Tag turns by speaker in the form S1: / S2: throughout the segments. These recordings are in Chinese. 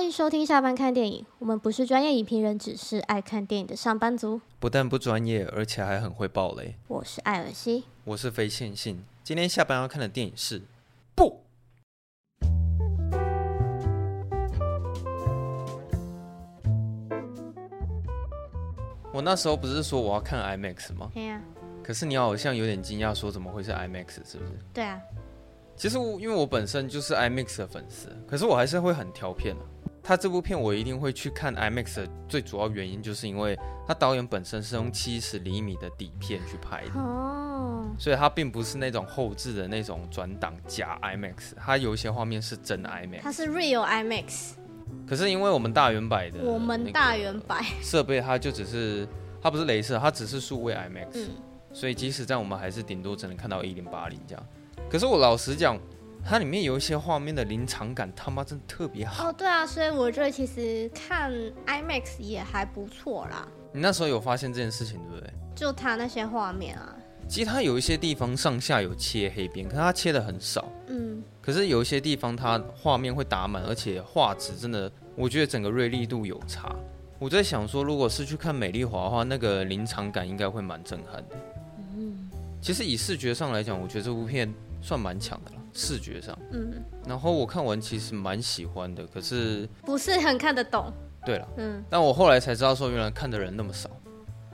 S1: 欢迎收听下班看电影。我们不是专业影评人，只是爱看电影的上班族。
S2: 不但不专业，而且还很会爆雷。
S1: 我是艾尔西，
S2: 我是非线性。今天下班要看的电影是《不》。我那时候不是说我要看 IMAX 吗？
S1: 对呀。
S2: 可是你好像有点惊讶，说怎么会是 IMAX？是不是？
S1: 对啊。
S2: 其实我因为我本身就是 IMAX 的粉丝，可是我还是会很挑片的。他这部片我一定会去看 IMAX 的最主要原因，就是因为他导演本身是用七十厘米的底片去拍的。哦，所以他并不是那种后置的那种转档假 IMAX，它有一些画面是真 IMAX，
S1: 它是 Real IMAX。
S2: 可是因为我们大圆摆的，
S1: 我们大圆摆。
S2: 设备，它就只是它不是镭射，它只是数位 IMAX，嗯，所以即使在我们还是顶多只能看到一零八零这样。可是我老实讲，它里面有一些画面的临场感，他妈真的特别好。
S1: 哦，对啊，所以我觉得其实看 IMAX 也还不错啦。
S2: 你那时候有发现这件事情，对不对？
S1: 就它那些画面啊。
S2: 其实它有一些地方上下有切黑边，可是它切的很少。嗯。可是有一些地方它画面会打满，而且画质真的，我觉得整个锐利度有差。我在想说，如果是去看美丽华的话，那个临场感应该会蛮震撼的。嗯。其实以视觉上来讲，我觉得这部片。算蛮强的了，视觉上，嗯，然后我看完其实蛮喜欢的，可是
S1: 不是很看得懂。
S2: 对了，嗯，但我后来才知道说，原来看的人那么少。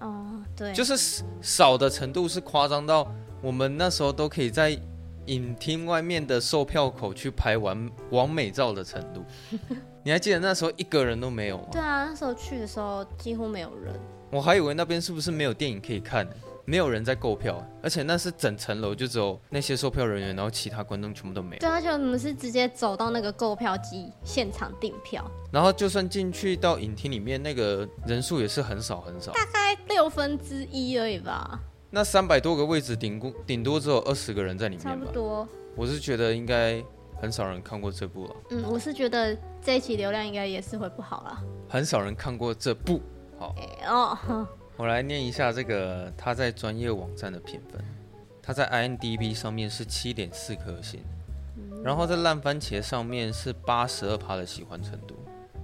S1: 哦，对，
S2: 就是少的程度是夸张到我们那时候都可以在影厅外面的售票口去拍完完美照的程度。你还记得那时候一个人都没有吗？
S1: 对啊，那时候去的时候几乎没有人。
S2: 我还以为那边是不是没有电影可以看呢？没有人在购票，而且那是整层楼就只有那些售票人员，然后其他观众全部都没有。
S1: 对，而且我们是直接走到那个购票机现场订票，
S2: 然后就算进去到影厅里面，那个人数也是很少很少，
S1: 大概六分之一而已吧。
S2: 那三百多个位置，顶多顶多只有二十个人在里面吧。
S1: 差不多。我
S2: 是觉得应该很少人看过这部了。
S1: 嗯，我是觉得这一期流量应该也是会不好了。
S2: 很少人看过这部，好。欸、哦。我来念一下这个他在专业网站的评分，他在 IMDB 上面是七点四颗星，然后在烂番茄上面是八十二趴的喜欢程度，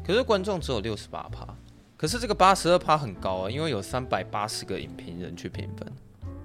S2: 可是观众只有六十八趴，可是这个八十二趴很高啊，因为有三百八十个影评人去评分。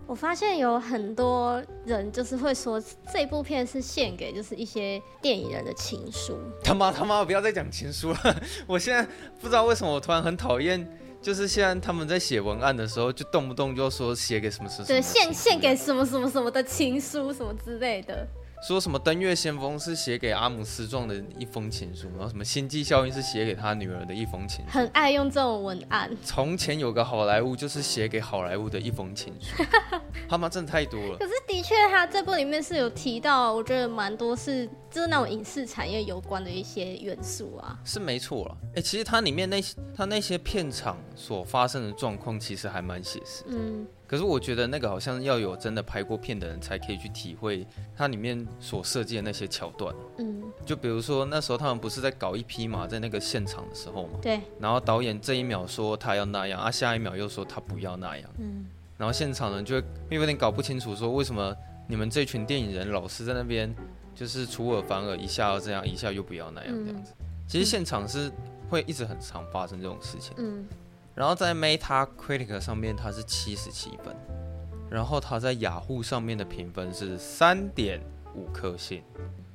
S1: 我发现有很多人就是会说这部片是献给就是一些电影人的情书。
S2: 他妈他妈，不要再讲情书了，我现在不知道为什么我突然很讨厌。就是现在他们在写文案的时候，就动不动就说写给什么什么，
S1: 对，献献给什么什么什么的情书什么之类的。
S2: 说什么登月先锋是写给阿姆斯壮的一封情书，然后什么星际效应是写给他女儿的一封情书。
S1: 很爱用这种文案。
S2: 从前有个好莱坞，就是写给好莱坞的一封情书。他妈真的太多了。
S1: 可是的确，他这部里面是有提到，我觉得蛮多是就是那种影视产业有关的一些元素啊。
S2: 是没错了。哎、欸，其实它里面那些它那些片场所发生的状况，其实还蛮写实。嗯。可是我觉得那个好像要有真的拍过片的人才可以去体会它里面所设计的那些桥段。嗯，就比如说那时候他们不是在搞一匹马在那个现场的时候嘛？
S1: 对。
S2: 然后导演这一秒说他要那样，啊，下一秒又说他不要那样。嗯。然后现场人就会有点搞不清楚，说为什么你们这群电影人老是在那边就是出尔反尔，一下要这样，一下又不要那样这样子。其实现场是会一直很常发生这种事情。嗯。然后在 Metacritic 上面它是七十七分，然后它在雅虎上面的评分是三点五颗星，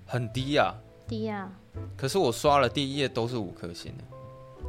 S2: 很低呀、啊，
S1: 低呀、啊。
S2: 可是我刷了第一页都是五颗星，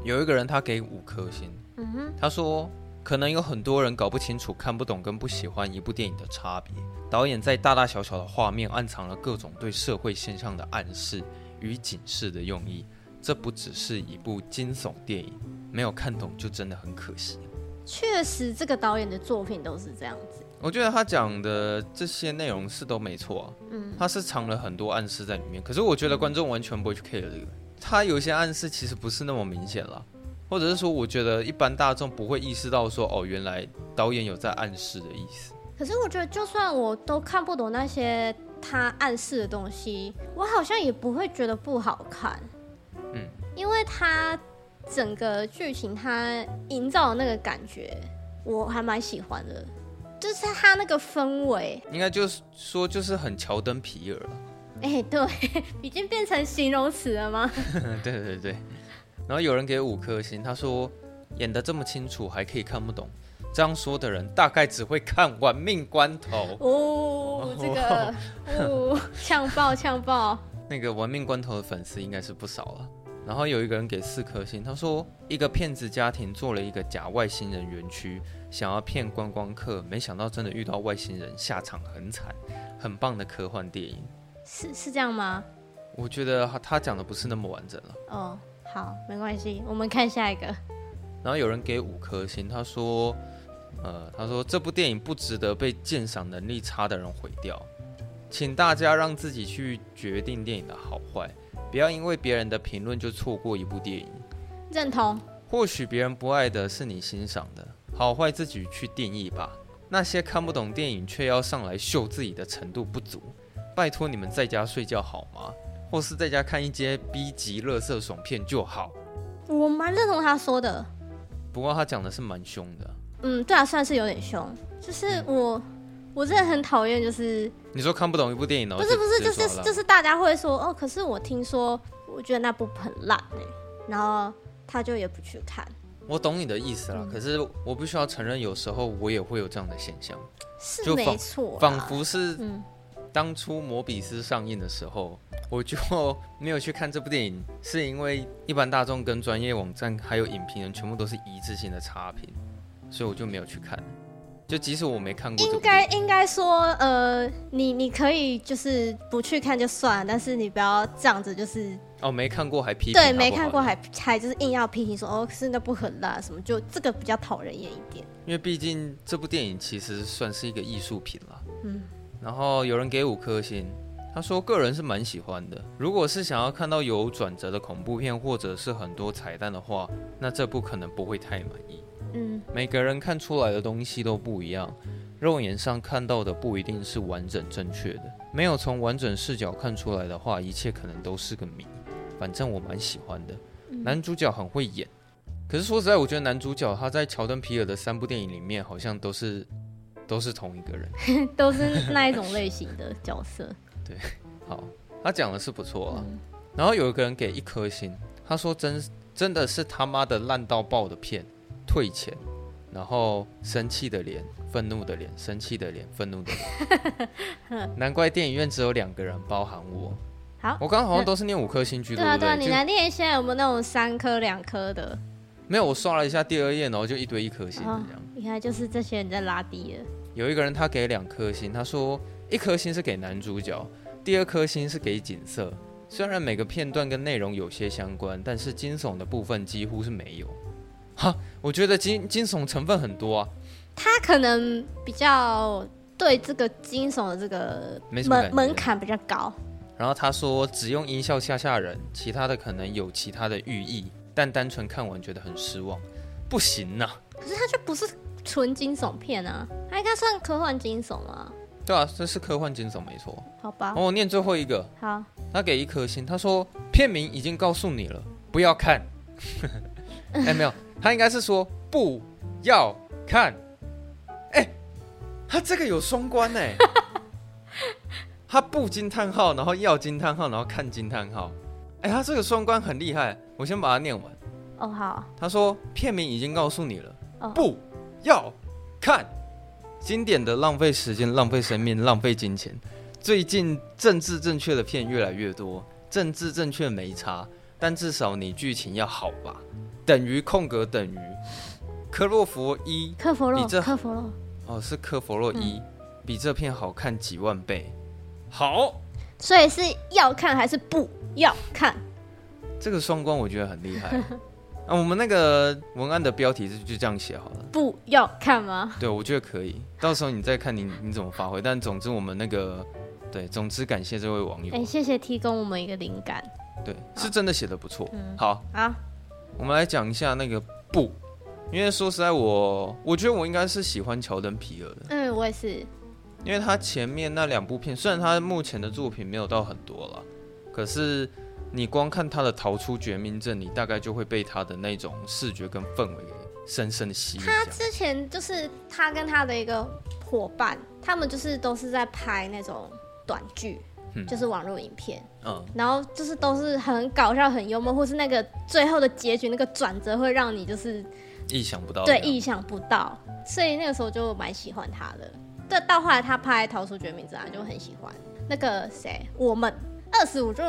S2: 有一个人他给五颗星，嗯哼，他说可能有很多人搞不清楚、看不懂跟不喜欢一部电影的差别。导演在大大小小的画面暗藏了各种对社会现象的暗示与警示的用意。这不只是一部惊悚电影，没有看懂就真的很可惜。
S1: 确实，这个导演的作品都是这样子。
S2: 我觉得他讲的这些内容是都没错啊，嗯，他是藏了很多暗示在里面。可是我觉得观众完全不会去 care 这个，他有些暗示其实不是那么明显了，或者是说，我觉得一般大众不会意识到说，哦，原来导演有在暗示的意思。
S1: 可是我觉得，就算我都看不懂那些他暗示的东西，我好像也不会觉得不好看。嗯，因为他整个剧情他营造的那个感觉，我还蛮喜欢的，就是他那个氛围，
S2: 应该就是说就是很乔登皮尔了。
S1: 哎，对，已经变成形容词了吗？
S2: 对对对，然后有人给五颗星，他说演得这么清楚还可以看不懂，这样说的人大概只会看《玩命关头》
S1: 哦。这个哦，呛爆呛爆！
S2: 那个《玩命关头》的粉丝应该是不少了。然后有一个人给四颗星，他说一个骗子家庭做了一个假外星人园区，想要骗观光客，没想到真的遇到外星人，下场很惨，很棒的科幻电影。
S1: 是是这样吗？
S2: 我觉得他他讲的不是那么完整了。
S1: 哦，好，没关系，我们看下一个。
S2: 然后有人给五颗星，他说，呃，他说这部电影不值得被鉴赏能力差的人毁掉，请大家让自己去决定电影的好坏。不要因为别人的评论就错过一部电影。
S1: 认同。
S2: 或许别人不爱的是你欣赏的，好坏自己去定义吧。那些看不懂电影却要上来秀自己的程度不足，拜托你们在家睡觉好吗？或是在家看一些 B 级乐色爽片就好。
S1: 我蛮认同他说的，
S2: 不过他讲的是蛮凶的。
S1: 嗯，对啊，算是有点凶。就是我。嗯我真的很讨厌，就是
S2: 你说看不懂一部电影呢，
S1: 不是不是，就是就是大家会说哦，可是我听说，我觉得那部很烂哎，然后他就也不去看。
S2: 我懂你的意思了，嗯、可是我必须要承认，有时候我也会有这样的现象，
S1: 是没错，
S2: 仿佛是当初摩比斯上映的时候，我就没有去看这部电影，是因为一般大众跟专业网站还有影评人全部都是一致性的差评，所以我就没有去看。就即使我没看过，应该
S1: 应该说，呃，你你可以就是不去看就算了，但是你不要这样子，就是
S2: 哦，没看过还批评，
S1: 对，没看过还还就是硬要批评说哦，是那部很烂什么，就这个比较讨人厌一点。
S2: 因为毕竟这部电影其实算是一个艺术品了，嗯。然后有人给五颗星，他说个人是蛮喜欢的。如果是想要看到有转折的恐怖片，或者是很多彩蛋的话，那这部可能不会太满意。嗯，每个人看出来的东西都不一样，肉眼上看到的不一定是完整正确的。没有从完整视角看出来的话，一切可能都是个谜。反正我蛮喜欢的，男主角很会演。可是说实在，我觉得男主角他在乔登皮尔的三部电影里面，好像都是都是同一个人，
S1: 都是那一种类型的角色。
S2: 对，好，他讲的是不错啊。然后有一个人给一颗星，他说真真的是他妈的烂到爆的片。退钱，然后生气的脸，愤怒的脸，生气的脸，愤怒的脸。难怪电影院只有两个人，包含我。
S1: 好，
S2: 我刚刚好像都是念五颗星居多。对啊，对啊，
S1: 你来念一下有没有那种三颗、两颗的？
S2: 没有，我刷了一下第二页，然后就一堆一颗星这样。
S1: 应该就是这些人在拉低了。
S2: 有一个人他给两颗星，他说一颗星是给男主角，第二颗星是给景色。虽然每个片段跟内容有些相关，但是惊悚的部分几乎是没有。哈，我觉得惊惊悚成分很多啊。
S1: 他可能比较对这个惊悚的这个门门槛比较高。
S2: 然后他说只用音效吓吓人，其他的可能有其他的寓意，但单纯看完觉得很失望，不行呐、啊。
S1: 可是他就不是纯惊悚片啊，他应该算科幻惊悚啊。
S2: 对啊，这是科幻惊悚没错。
S1: 好吧。
S2: 我念最后一个。
S1: 好。
S2: 他给一颗星，他说片名已经告诉你了，不要看。哎、欸，没有。他应该是说不要看，哎、欸，他这个有双关哎，他不惊叹号，然后要惊叹号，然后看惊叹号，哎、欸，他这个双关很厉害，我先把它念完。
S1: 哦，好。
S2: 他说片名已经告诉你了，哦、不要看，经典的浪费时间、浪费生命、浪费金钱。最近政治正确的片越来越多，政治正确没差，但至少你剧情要好吧。等于空格等于科洛弗一，
S1: 科弗洛
S2: 比这
S1: 科弗洛
S2: 哦，是科弗洛一，嗯、比这片好看几万倍。好，
S1: 所以是要看还是不要看？
S2: 这个双关我觉得很厉害。啊，我们那个文案的标题是就这样写好了。
S1: 不要看吗？
S2: 对，我觉得可以。到时候你再看你你怎么发挥。但总之我们那个对，总之感谢这位网友。
S1: 哎、欸，谢谢提供我们一个灵感。
S2: 对，是真的写的不错。
S1: 嗯、
S2: 好
S1: 啊。
S2: 我们来讲一下那个不，因为说实在我，我我觉得我应该是喜欢乔登皮尔的。
S1: 嗯，我也是，
S2: 因为他前面那两部片，虽然他目前的作品没有到很多了，可是你光看他的《逃出绝命镇》，你大概就会被他的那种视觉跟氛围给深深的吸引。
S1: 他之前就是他跟他的一个伙伴，他们就是都是在拍那种短剧。嗯、就是网络影片，嗯，然后就是都是很搞笑、很幽默，或是那个最后的结局那个转折会让你就是
S2: 意想不到，
S1: 对，意想不到，所以那个时候就蛮喜欢他的。对，到后来他拍《逃出绝命镇》就很喜欢那个谁，我们二十五就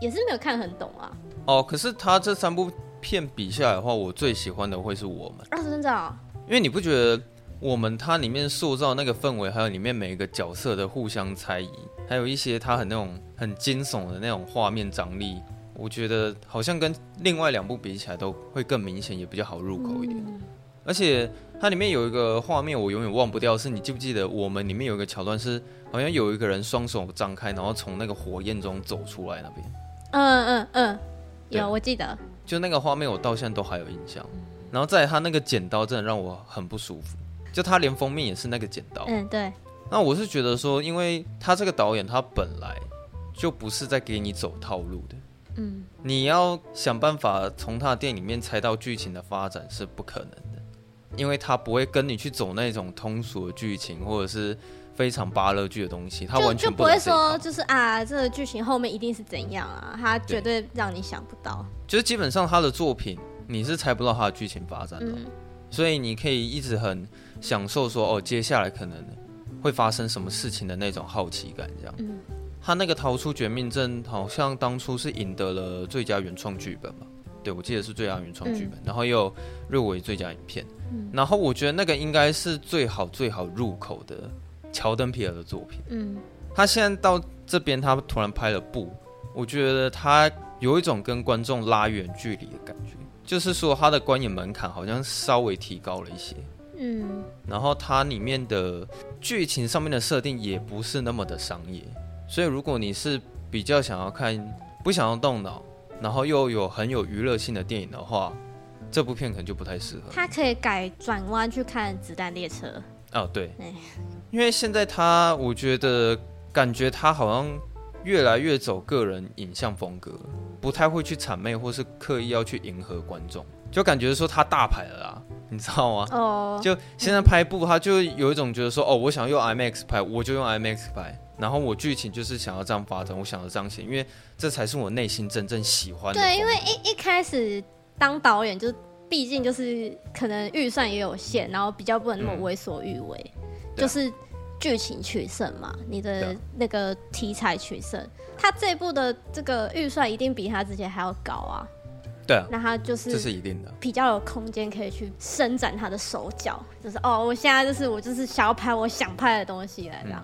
S1: 也是没有看很懂啊。
S2: 哦，可是他这三部片比下来的话，我最喜欢的会是我们。
S1: 二十真的啊？
S2: 因为你不觉得我们它里面塑造那个氛围，还有里面每一个角色的互相猜疑，还有一些它很那种很惊悚的那种画面张力，我觉得好像跟另外两部比起来都会更明显，也比较好入口一点。嗯、而且它里面有一个画面我永远忘不掉，是你记不记得我们里面有一个桥段是好像有一个人双手张开，然后从那个火焰中走出来那边。
S1: 嗯嗯嗯，有我记得，
S2: 就那个画面我到现在都还有印象。然后在他那个剪刀真的让我很不舒服，就他连封面也是那个剪刀。
S1: 嗯，对。
S2: 那我是觉得说，因为他这个导演他本来就不是在给你走套路的。嗯。你要想办法从他的电影里面猜到剧情的发展是不可能的，因为他不会跟你去走那种通俗的剧情或者是非常芭乐剧的东西，他完全不，
S1: 不会说就是啊，这个剧情后面一定是怎样啊，他绝对让你想不到。
S2: 就是基本上他的作品。你是猜不到他的剧情发展的，嗯，所以你可以一直很享受说哦，接下来可能会发生什么事情的那种好奇感，这样。嗯，他那个逃出绝命镇好像当初是赢得了最佳原创剧本吧？对，我记得是最佳原创剧本，嗯，然后又入围最佳影片，嗯。然后我觉得那个应该是最好最好入口的乔登皮尔的作品。嗯，他现在到这边，他突然拍了部，我觉得他有一种跟观众拉远距离的感觉。就是说，他的观影门槛好像稍微提高了一些，嗯，然后它里面的剧情上面的设定也不是那么的商业，所以如果你是比较想要看，不想要动脑，然后又有很有娱乐性的电影的话，这部片可能就不太适合。
S1: 它可以改转弯去看《子弹列车》
S2: 哦，对，因为现在他，我觉得感觉他好像。越来越走个人影像风格，不太会去谄媚或是刻意要去迎合观众，就感觉说他大牌了啦，你知道吗？哦、oh.，就现在拍部，他就有一种觉得说，哦，我想用 IMAX 拍，我就用 IMAX 拍，然后我剧情就是想要这样发展，我想要这样写，因为这才是我内心真正喜欢的。
S1: 对，因为一一开始当导演，就毕竟就是可能预算也有限，然后比较不能那么为所欲为，嗯、就是。剧情取胜嘛，你的那个题材取胜，他这部的这个预算一定比他之前还要高啊。
S2: 对啊，
S1: 那他就是
S2: 这是一定的，
S1: 比较有空间可以去伸展他的手脚，就是哦，我现在就是我就是想要拍我想拍的东西来这样。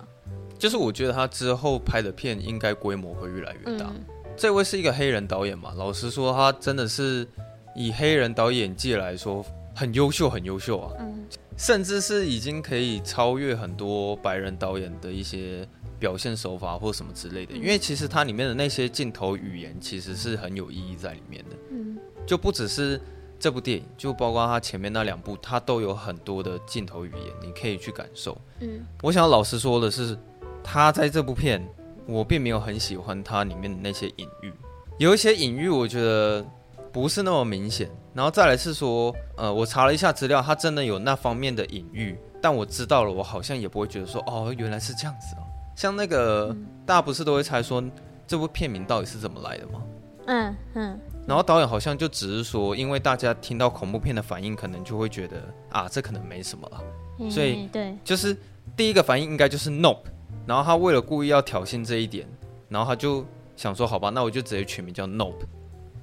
S2: 就是我觉得他之后拍的片应该规模会越来越大。嗯。这位是一个黑人导演嘛，老实说，他真的是以黑人导演界来说很优秀，很优秀啊。嗯。甚至是已经可以超越很多白人导演的一些表现手法或什么之类的，因为其实它里面的那些镜头语言其实是很有意义在里面的。嗯，就不只是这部电影，就包括它前面那两部，它都有很多的镜头语言，你可以去感受。嗯，我想老实说的是，他在这部片，我并没有很喜欢它里面的那些隐喻，有一些隐喻，我觉得。不是那么明显，然后再来是说，呃，我查了一下资料，它真的有那方面的隐喻，但我知道了，我好像也不会觉得说，哦，原来是这样子哦。像那个、嗯、大家不是都会猜说这部片名到底是怎么来的吗？嗯嗯。然后导演好像就只是说，因为大家听到恐怖片的反应，可能就会觉得啊，这可能没什么了，
S1: 嗯、
S2: 所以
S1: 对，
S2: 就是第一个反应应该就是 nope，然后他为了故意要挑衅这一点，然后他就想说，好吧，那我就直接取名叫 nope。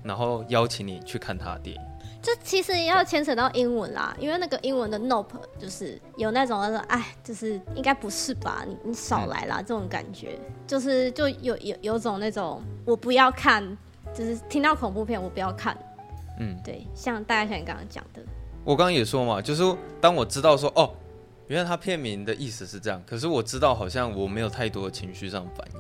S2: 然后邀请你去看他的电影，
S1: 这其实也要牵扯到英文啦，因为那个英文的 nope 就是有那种那种哎，就是应该不是吧？你你少来啦，嗯、这种感觉，就是就有有有种那种我不要看，就是听到恐怖片我不要看，嗯，对，像大家像你刚刚讲的，
S2: 我刚刚也说嘛，就是当我知道说哦，原来他片名的意思是这样，可是我知道好像我没有太多的情绪上反应，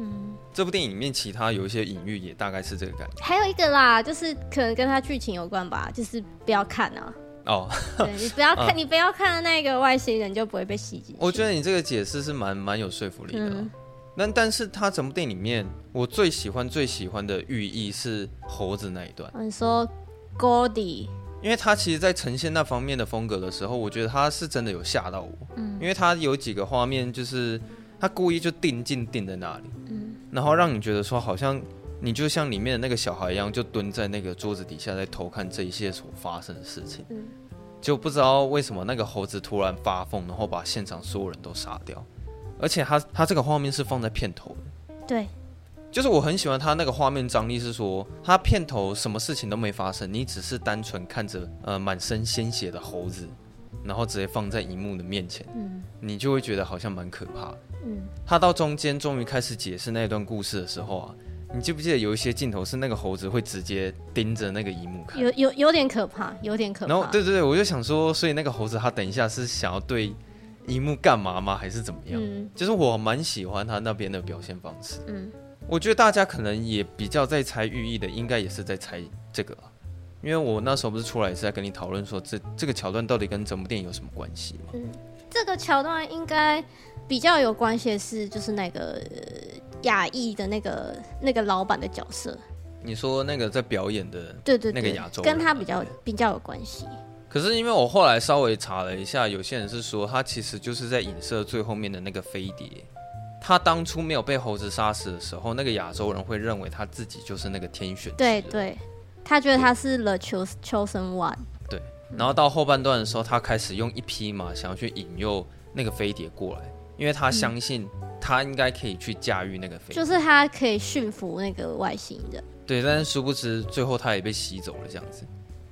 S2: 嗯。这部电影里面，其他有一些隐喻，也大概是这个感觉。
S1: 还有一个啦，就是可能跟他剧情有关吧，就是不要看啊。哦，对，你不要看，你不要看那个外星人，就不会被吸进去。
S2: 我觉得你这个解释是蛮蛮有说服力的。嗯。但但是他整部电影里面，我最喜欢最喜欢的寓意是猴子那一段。
S1: 你说 Gordy，
S2: 因为他其实，在呈现那方面的风格的时候，我觉得他是真的有吓到我。嗯。因为他有几个画面，就是他故意就定镜定在那里。嗯。然后让你觉得说好像你就像里面的那个小孩一样，就蹲在那个桌子底下在偷看这一切所发生的事情。嗯，就不知道为什么那个猴子突然发疯，然后把现场所有人都杀掉，而且他他这个画面是放在片头的。
S1: 对。
S2: 就是我很喜欢他那个画面张力，是说他片头什么事情都没发生，你只是单纯看着呃满身鲜血的猴子，然后直接放在荧幕的面前，嗯，你就会觉得好像蛮可怕的，嗯。他到中间终于开始解释那段故事的时候啊，你记不记得有一些镜头是那个猴子会直接盯着那个荧幕看？
S1: 有有有点可怕，有点可怕。
S2: 然后对对对，我就想说，所以那个猴子他等一下是想要对荧幕干嘛吗？还是怎么样？嗯，就是我蛮喜欢他那边的表现方式，嗯。我觉得大家可能也比较在猜寓意的，应该也是在猜这个，因为我那时候不是出来也是在跟你讨论说这这个桥段到底跟整部电影有什么关系吗？嗯，
S1: 这个桥段应该比较有关系的是，就是那个亚裔的那个那个老板的角色。
S2: 你说那个在表演的，
S1: 对对，
S2: 那个亚洲
S1: 跟他比较比较有关系。
S2: 可是因为我后来稍微查了一下，有些人是说他其实就是在影射最后面的那个飞碟。他当初没有被猴子杀死的时候，那个亚洲人会认为他自己就是那个天选。
S1: 对对，他觉得他是 The chosen one。
S2: 对，然后到后半段的时候，他开始用一匹马想要去引诱那个飞碟过来，因为他相信他应该可以去驾驭那个飞，
S1: 就是他可以驯服那个外星人。
S2: 对，但是殊不知最后他也被吸走了，这样子。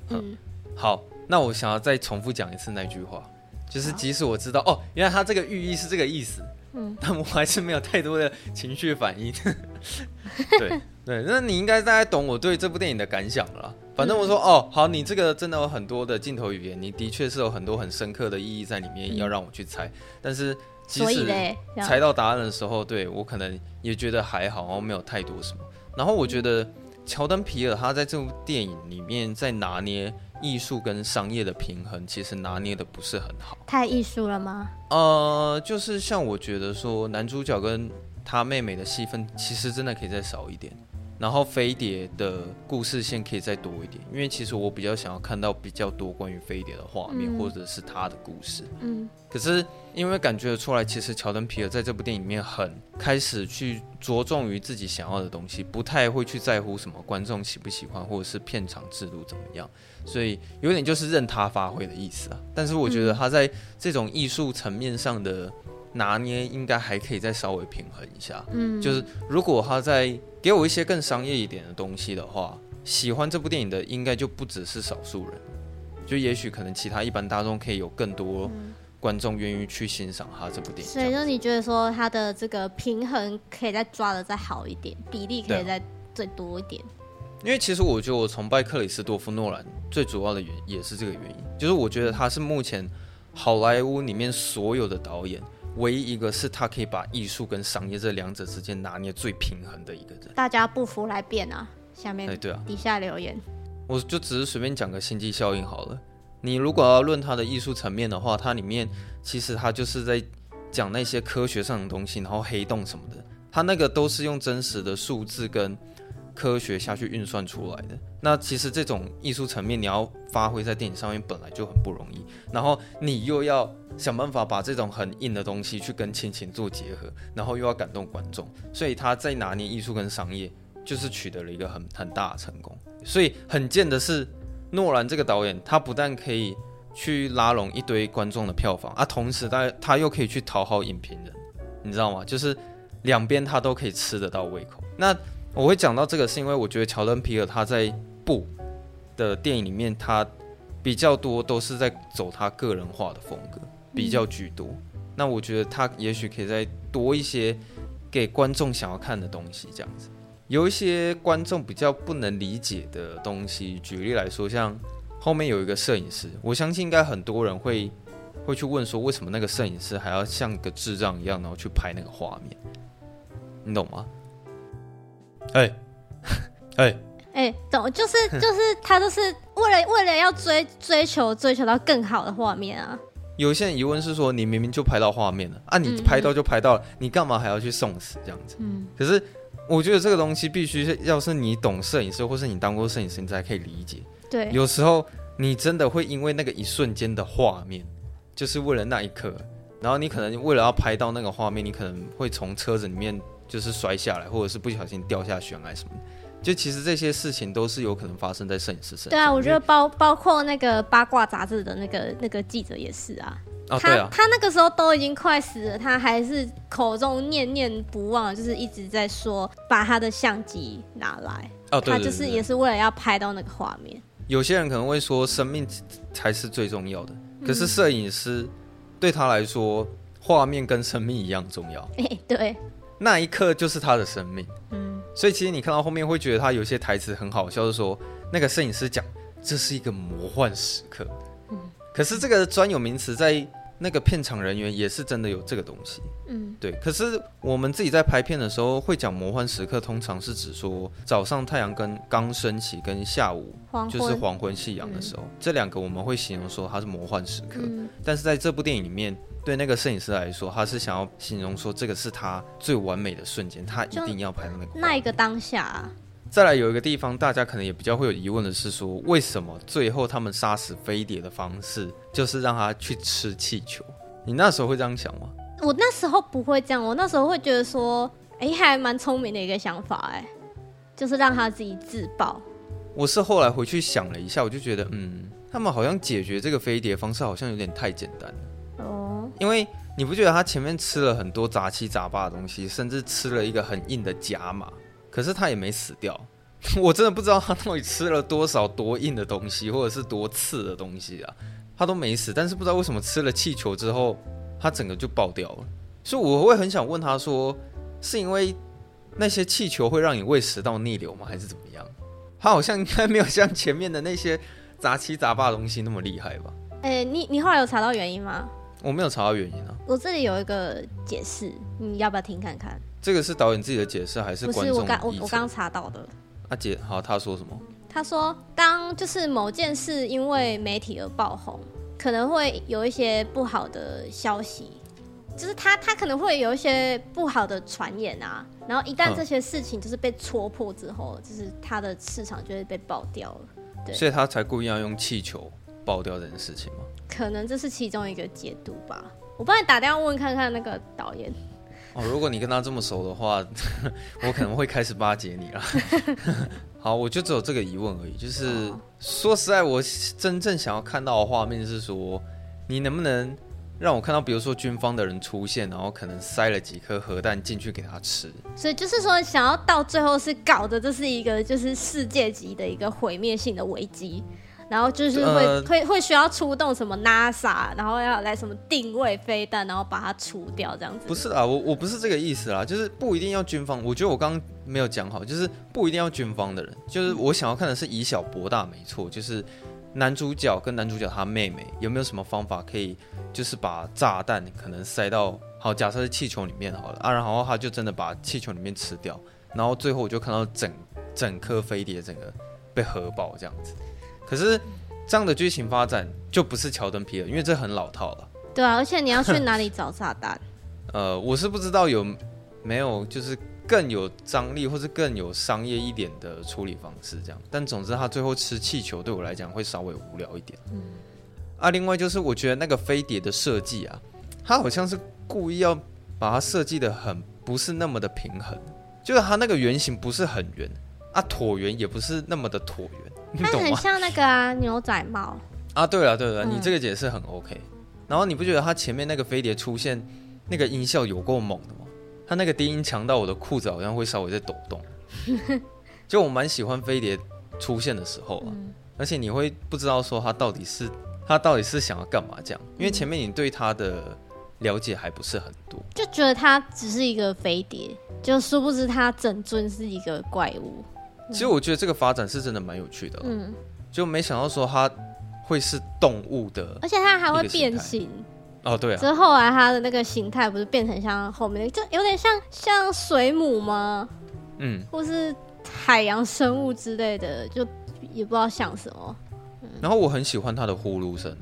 S2: 嗯，好，那我想要再重复讲一次那句话，就是即使我知道哦，原来他这个寓意是这个意思。嗯，但我还是没有太多的情绪反应。对对，那你应该大概懂我对这部电影的感想了。反正我说、嗯、哦，好，你这个真的有很多的镜头语言，你的确是有很多很深刻的意义在里面，要让我去猜。但是即使猜到答案的时候，对我可能也觉得还好，然后没有太多什么。然后我觉得乔丹皮尔他在这部电影里面在拿捏。艺术跟商业的平衡其实拿捏的不是很好，
S1: 太艺术了吗？
S2: 呃，就是像我觉得说，男主角跟他妹妹的戏份其实真的可以再少一点。然后飞碟的故事线可以再多一点，因为其实我比较想要看到比较多关于飞碟的画面，嗯、或者是他的故事。嗯，可是因为感觉得出来，其实乔丹皮尔在这部电影里面很开始去着重于自己想要的东西，不太会去在乎什么观众喜不喜欢，或者是片场制度怎么样，所以有点就是任他发挥的意思啊。但是我觉得他在这种艺术层面上的拿捏，应该还可以再稍微平衡一下。嗯，就是如果他在给我一些更商业一点的东西的话，喜欢这部电影的应该就不只是少数人，就也许可能其他一般大众可以有更多观众愿意去欣赏他这部电影。
S1: 所以就你觉得说他的这个平衡可以再抓的再好一点，比例可以再再多一点。
S2: 因为其实我觉得我崇拜克里斯多夫诺兰最主要的原因也是这个原因，就是我觉得他是目前好莱坞里面所有的导演。唯一一个是他可以把艺术跟商业这两者之间拿捏最平衡的一个人。
S1: 大家不服来辩啊！下面对啊，底下留言。
S2: 我就只是随便讲个心机效应好了。你如果要论它的艺术层面的话，它里面其实它就是在讲那些科学上的东西，然后黑洞什么的，它那个都是用真实的数字跟。科学下去运算出来的，那其实这种艺术层面你要发挥在电影上面本来就很不容易，然后你又要想办法把这种很硬的东西去跟亲情做结合，然后又要感动观众，所以他在拿捏艺术跟商业，就是取得了一个很很大的成功。所以很贱的是，诺兰这个导演，他不但可以去拉拢一堆观众的票房啊，同时他他又可以去讨好影评人，你知道吗？就是两边他都可以吃得到胃口。那我会讲到这个，是因为我觉得乔丹皮尔他在部的电影里面，他比较多都是在走他个人化的风格，比较居多。那我觉得他也许可以再多一些给观众想要看的东西，这样子。有一些观众比较不能理解的东西，举例来说，像后面有一个摄影师，我相信应该很多人会会去问说，为什么那个摄影师还要像个智障一样，然后去拍那个画面？你懂吗？哎，哎，
S1: 哎，懂，就是 就是他就是为了为了要追追求追求到更好的画面啊。
S2: 有些人疑问是说，你明明就拍到画面了啊，你拍到就拍到了，嗯、你干嘛还要去送死这样子？嗯，可是我觉得这个东西必须是，要是你懂摄影师，或是你当过摄影师，你才可以理解。
S1: 对，
S2: 有时候你真的会因为那个一瞬间的画面，就是为了那一刻，然后你可能为了要拍到那个画面，你可能会从车子里面。就是摔下来，或者是不小心掉下悬崖什么的。就其实这些事情都是有可能发生在摄影师身上。
S1: 对啊，我觉得包包括那个八卦杂志的那个那个记者也是啊。
S2: 啊，
S1: 他。他那个时候都已经快死了，他还是口中念念不忘，就是一直在说把他的相机拿来。
S2: 哦，对，对，对，对。
S1: 他就是也是为了要拍到那个画面。
S2: 有些人可能会说生命才是最重要的，可是摄影师对他来说，画面跟生命一样重要。
S1: 哎、欸，对。
S2: 那一刻就是他的生命。
S1: 嗯。
S2: 所以其实你看到后面会觉得他有些台词很好笑，就是说那个摄影师讲这是一个魔幻时刻，嗯，可是这个专有名词在那个片场人员也是真的有这个东西，
S1: 嗯，
S2: 对。可是我们自己在拍片的时候会讲魔幻时刻，通常是指说早上太阳跟刚升起跟下午就是黄昏夕阳的时候，这两个我们会形容说它是魔幻时刻，嗯，但是在这部电影里面。对那个摄影师来说，他是想要形容说这个是他最完美的瞬间，他一定要拍到那个
S1: 那一个当下啊。
S2: 再来有一个地方，大家可能也比较会有疑问的是说，为什么最后他们杀死飞碟的方式就是让他去吃气球？你那时候会这样想吗？
S1: 我那时候不会这样，我那时候会觉得说，哎，还蛮聪明的一个想法，哎，就是让他自己自爆。
S2: 我是后来回去想了一下，我就觉得，嗯，他们好像解决这个飞碟方式好像有点太简单了。因为你不觉得他前面吃了很多杂七杂八的东西，甚至吃了一个很硬的甲马，可是他也没死掉。我真的不知道他到底吃了多少多硬的东西，或者是多刺的东西啊，他都没死。但是不知道为什么吃了气球之后，他整个就爆掉了。所以我会很想问他说，是因为那些气球会让你胃食道逆流吗？还是怎么样？他好像应该没有像前面的那些杂七杂八的东西那么厉害吧？
S1: 哎，你你后来有查到原因吗？
S2: 我没有查到原因啊。
S1: 我这里有一个解释，你要不要听看看？
S2: 这个是导演自己的解释还是观众？不是
S1: 我刚我我刚查到的。
S2: 阿、啊、姐，好，他说什么？
S1: 他说，当就是某件事因为媒体而爆红，可能会有一些不好的消息，就是他他可能会有一些不好的传言啊。然后一旦这些事情就是被戳破之后，就是他的市场就会被爆掉了。对，
S2: 所以他才故意要用气球爆掉这件事情吗？
S1: 可能这是其中一个解读吧。我帮你打电话问看看那个导演。
S2: 哦，如果你跟他这么熟的话，我可能会开始巴结你了。好，我就只有这个疑问而已。就是、说实在，我真正想要看到的画面是说，你能不能让我看到，比如说军方的人出现，然后可能塞了几颗核弹进去给他吃。
S1: 所以就是说，想要到最后是搞的，这是一个就是世界级的一个毁灭性的危机。然后就是会、呃、会会需要出动什么 NASA，然后要来什么定位飞弹，然后把它除掉这样子。
S2: 不是啊，我我不是这个意思啦，就是不一定要军方。我觉得我刚刚没有讲好，就是不一定要军方的人，就是我想要看的是以小博大，没错。就是男主角跟男主角他妹妹有没有什么方法可以，就是把炸弹可能塞到好，假设是气球里面好了啊，然后他就真的把气球里面吃掉，然后最后我就看到整整颗飞碟整个被核爆这样子。可是这样的剧情发展就不是乔登皮尔，因为这很老套了。
S1: 对啊，而且你要去哪里找炸弹？
S2: 呃，我是不知道有没有就是更有张力或是更有商业一点的处理方式这样。但总之，他最后吃气球对我来讲会稍微无聊一点。嗯。啊，另外就是我觉得那个飞碟的设计啊，它好像是故意要把它设计的很不是那么的平衡，就是它那个圆形不是很圆啊，椭圆也不是那么的椭圆。
S1: 它很像那个啊牛仔帽
S2: 啊，对了对了，嗯，你这个解释很 OK。然后你不觉得它前面那个飞碟出现那个音效有够猛的吗？它那个低音强到我的裤子好像会稍微在抖动。就我蛮喜欢飞碟出现的时候啊，嗯，而且你会不知道说它到底是它到底是想要干嘛这样，因为前面你对它的了解还不是很多，
S1: 就觉得它只是一个飞碟，就殊不知它整尊是一个怪物。
S2: 其实我觉得这个发展是真的蛮有趣的，嗯，就没想到说它会是动物的，
S1: 而且它还会变形。
S2: 哦，对啊，
S1: 之后来它的那个形态不是变成像后面，就有点像像水母吗？
S2: 嗯，
S1: 或是海洋生物之类的，就也不知道像什么。
S2: 嗯、然后我很喜欢它的呼噜声，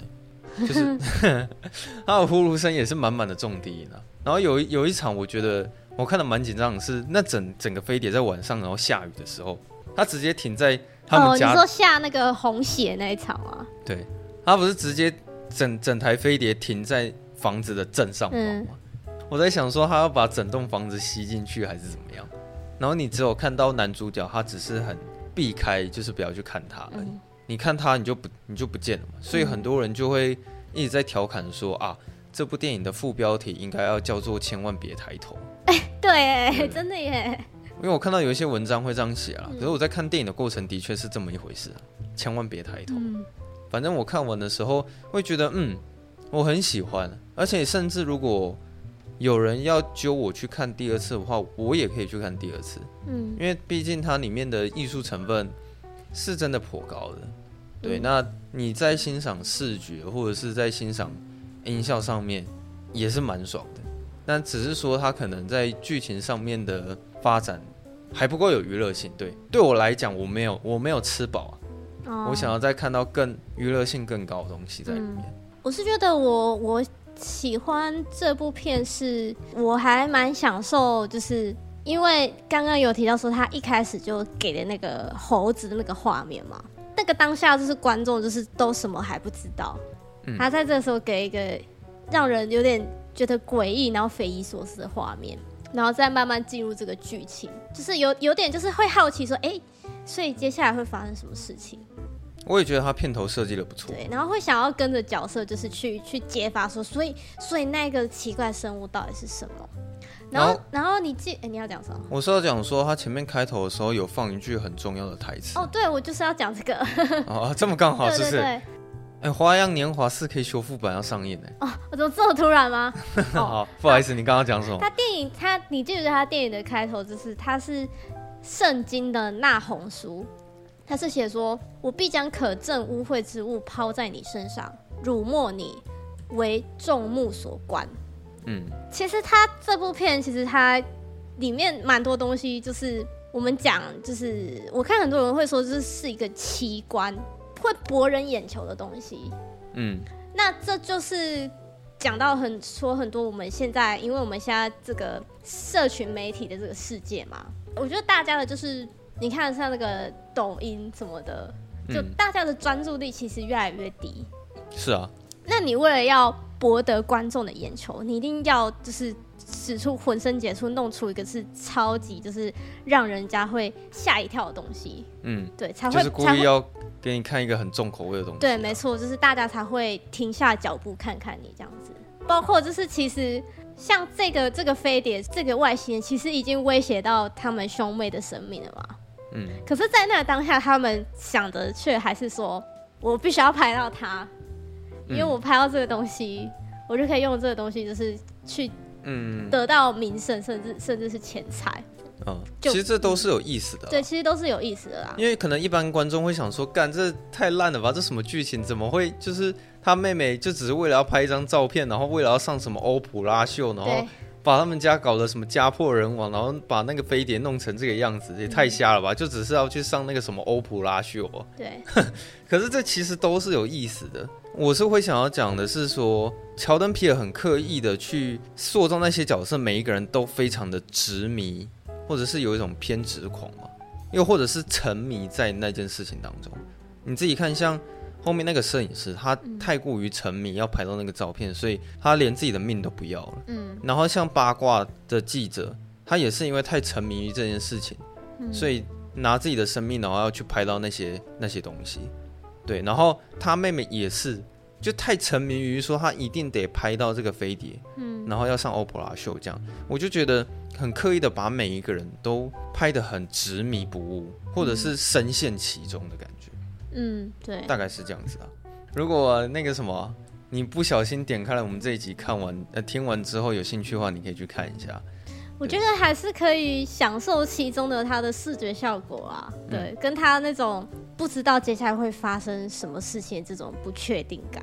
S2: 就是 它的呼噜声也是满满的重低音啊。然后有有一场我觉得我看的蛮紧张的是那整整个飞碟在晚上然后下雨的时候。他直接停在他们家。
S1: 哦，你说下那个红血那一场啊？
S2: 对，他不是直接整整台飞碟停在房子的正上方吗？嗯。我在想说他要把整栋房子吸进去还是怎么样？然后你只有看到男主角，他只是很避开，就是不要去看他而已。嗯、你看他，你就不你就不见了嘛。所以很多人就会一直在调侃说啊，这部电影的副标题应该要叫做“千万别抬头”。
S1: 哎、欸，对，对真的耶。
S2: 因为我看到有一些文章会这样写啊，可是我在看电影的过程的确是这么一回事，千万别抬头。嗯、反正我看完的时候会觉得，嗯，我很喜欢，而且甚至如果有人要揪我去看第二次的话，我也可以去看第二次。嗯，因为毕竟它里面的艺术成分是真的颇高的。对，嗯、那你在欣赏视觉或者是在欣赏音效上面也是蛮爽的，但只是说它可能在剧情上面的。发展还不够有娱乐性，对，对我来讲，我没有我没有吃饱啊，哦、我想要再看到更娱乐性更高的东西在里面。嗯、
S1: 我是觉得我我喜欢这部片，是我还蛮享受，就是因为刚刚有提到说他一开始就给的那个猴子的那个画面嘛，那个当下就是观众就是都什么还不知道，嗯、他在这时候给一个让人有点觉得诡异然后匪夷所思的画面。然后再慢慢进入这个剧情，就是有有点就是会好奇说，哎，所以接下来会发生什么事情？
S2: 我也觉得他片头设计的不错。
S1: 对，然后会想要跟着角色，就是去去揭发说，所以所以那个奇怪生物到底是什么？然后然后，你记，哎，你要讲什么？
S2: 我是要讲说，他前面开头的时候有放一句很重要的台词。
S1: 哦，对，我就是要讲这个。
S2: 哦，这么刚好 是不是？
S1: 对对对
S2: 哎，《花样年华》四 K 修复版要上映呢。
S1: 哦，我怎么这么突然吗？
S2: 好，不好意思，你刚刚讲什么？
S1: 他电影，他你记不记得他电影的开头就是他是圣经的那红书，他是写说：“我必将可憎污秽之物抛在你身上，辱没你，为众目所观。”嗯，其实他这部片其实它里面蛮多东西，就是我们讲，就是我看很多人会说这是一个奇观。会博人眼球的东西，嗯，那这就是讲到很说很多我们现在，因为我们现在这个社群媒体的这个世界嘛，我觉得大家的就是你看像那个抖音什么的，就大家的专注力其实越来越低。
S2: 是啊，
S1: 那你为了要博得观众的眼球，你一定要就是使出浑身解数，弄出一个是超级就是让人家会吓一跳的东西。嗯，对，才会
S2: 就是故意要。给你看一个很重口味的东西，
S1: 对，没错，就是大家才会停下脚步看看你这样子。包括就是其实像这个这个飞碟这个外星人，其实已经威胁到他们兄妹的生命了嘛。嗯。可是，在那个当下，他们想的却还是说，我必须要拍到他，因为我拍到这个东西，我就可以用这个东西，就是去嗯得到名声，甚至甚至是钱财。
S2: 嗯，其实这都是有意思的。
S1: 对，其实都是有意思的啦。
S2: 因为可能一般观众会想说，干这太烂了吧？这什么剧情？怎么会就是他妹妹就只是为了要拍一张照片，然后为了要上什么欧普拉秀，然后把他们家搞得什么家破人亡，然后把那个飞碟弄成这个样子，也太瞎了吧？就只是要去上那个什么欧普拉秀。
S1: 对。
S2: 可是这其实都是有意思的。我是会想要讲的是说，乔丹皮尔很刻意的去塑造那些角色，每一个人都非常的执迷。或者是有一种偏执狂嘛，又或者是沉迷在那件事情当中。你自己看，像后面那个摄影师，他太过于沉迷要拍到那个照片，所以他连自己的命都不要了。嗯。然后像八卦的记者，他也是因为太沉迷于这件事情，所以拿自己的生命，然后要去拍到那些那些东西。对。然后他妹妹也是，就太沉迷于说他一定得拍到这个飞碟，嗯，然后要上欧普拉秀这样，我就觉得。很刻意的把每一个人都拍得很执迷不悟，或者是深陷其中的感觉。
S1: 嗯，对，
S2: 大概是这样子啊。如果那个什么，你不小心点开了我们这一集，看完呃听完之后有兴趣的话，你可以去看一下。
S1: 我觉得还是可以享受其中的它的视觉效果啊，对，嗯、跟他那种不知道接下来会发生什么事情的这种不确定感。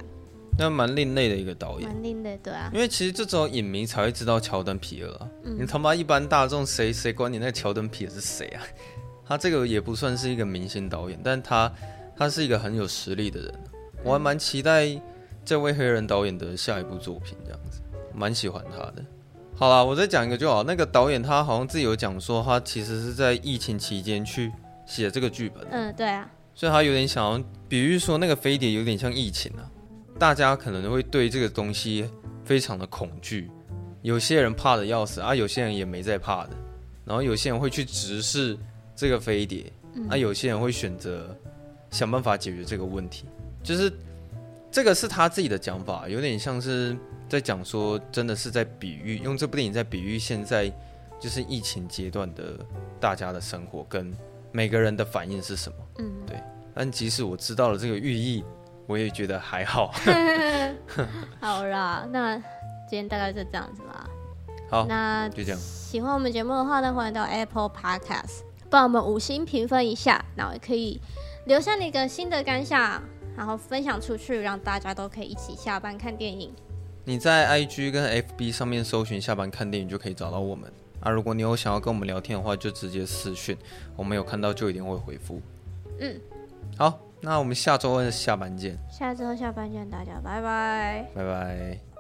S2: 那蛮另类的一个导演，
S1: 蛮另类，对啊。
S2: 因为其实这种影迷才会知道乔登皮尔啊。嗯、你他妈一般大众谁谁管你那个乔登皮尔是谁啊？他这个也不算是一个明星导演，但他他是一个很有实力的人。我还蛮期待这位黑人导演的下一部作品，这样子，蛮喜欢他的。好啦，我再讲一个就好。那个导演他好像自己有讲说，他其实是在疫情期间去写这个剧本。
S1: 嗯，对啊。
S2: 所以他有点想要比喻说，那个飞碟有点像疫情啊。大家可能会对这个东西非常的恐惧，有些人怕的要死啊，有些人也没在怕的，然后有些人会去直视这个飞碟，嗯、啊，有些人会选择想办法解决这个问题，就是这个是他自己的讲法，有点像是在讲说，真的是在比喻，用这部电影在比喻现在就是疫情阶段的大家的生活跟每个人的反应是什么，嗯，对。但即使我知道了这个寓意，我也觉得还好。
S1: 好啦，那今天大概就这样子啦。
S2: 好，
S1: 那
S2: 就这样。
S1: 喜欢我们节目的话呢，欢迎到 Apple Podcast 帮我们五星评分一下，然后也可以留下你一个新的感想，然后分享出去，让大家都可以一起下班看电影。
S2: 你在 IG 跟 FB 上面搜寻“下班看电影”就可以找到我们。啊，如果你有想要跟我们聊天的话，就直接私讯，我们有看到就一定会回复。嗯。好，那我们下周二下班见。
S1: 下周下班见，大家拜拜。
S2: 拜拜。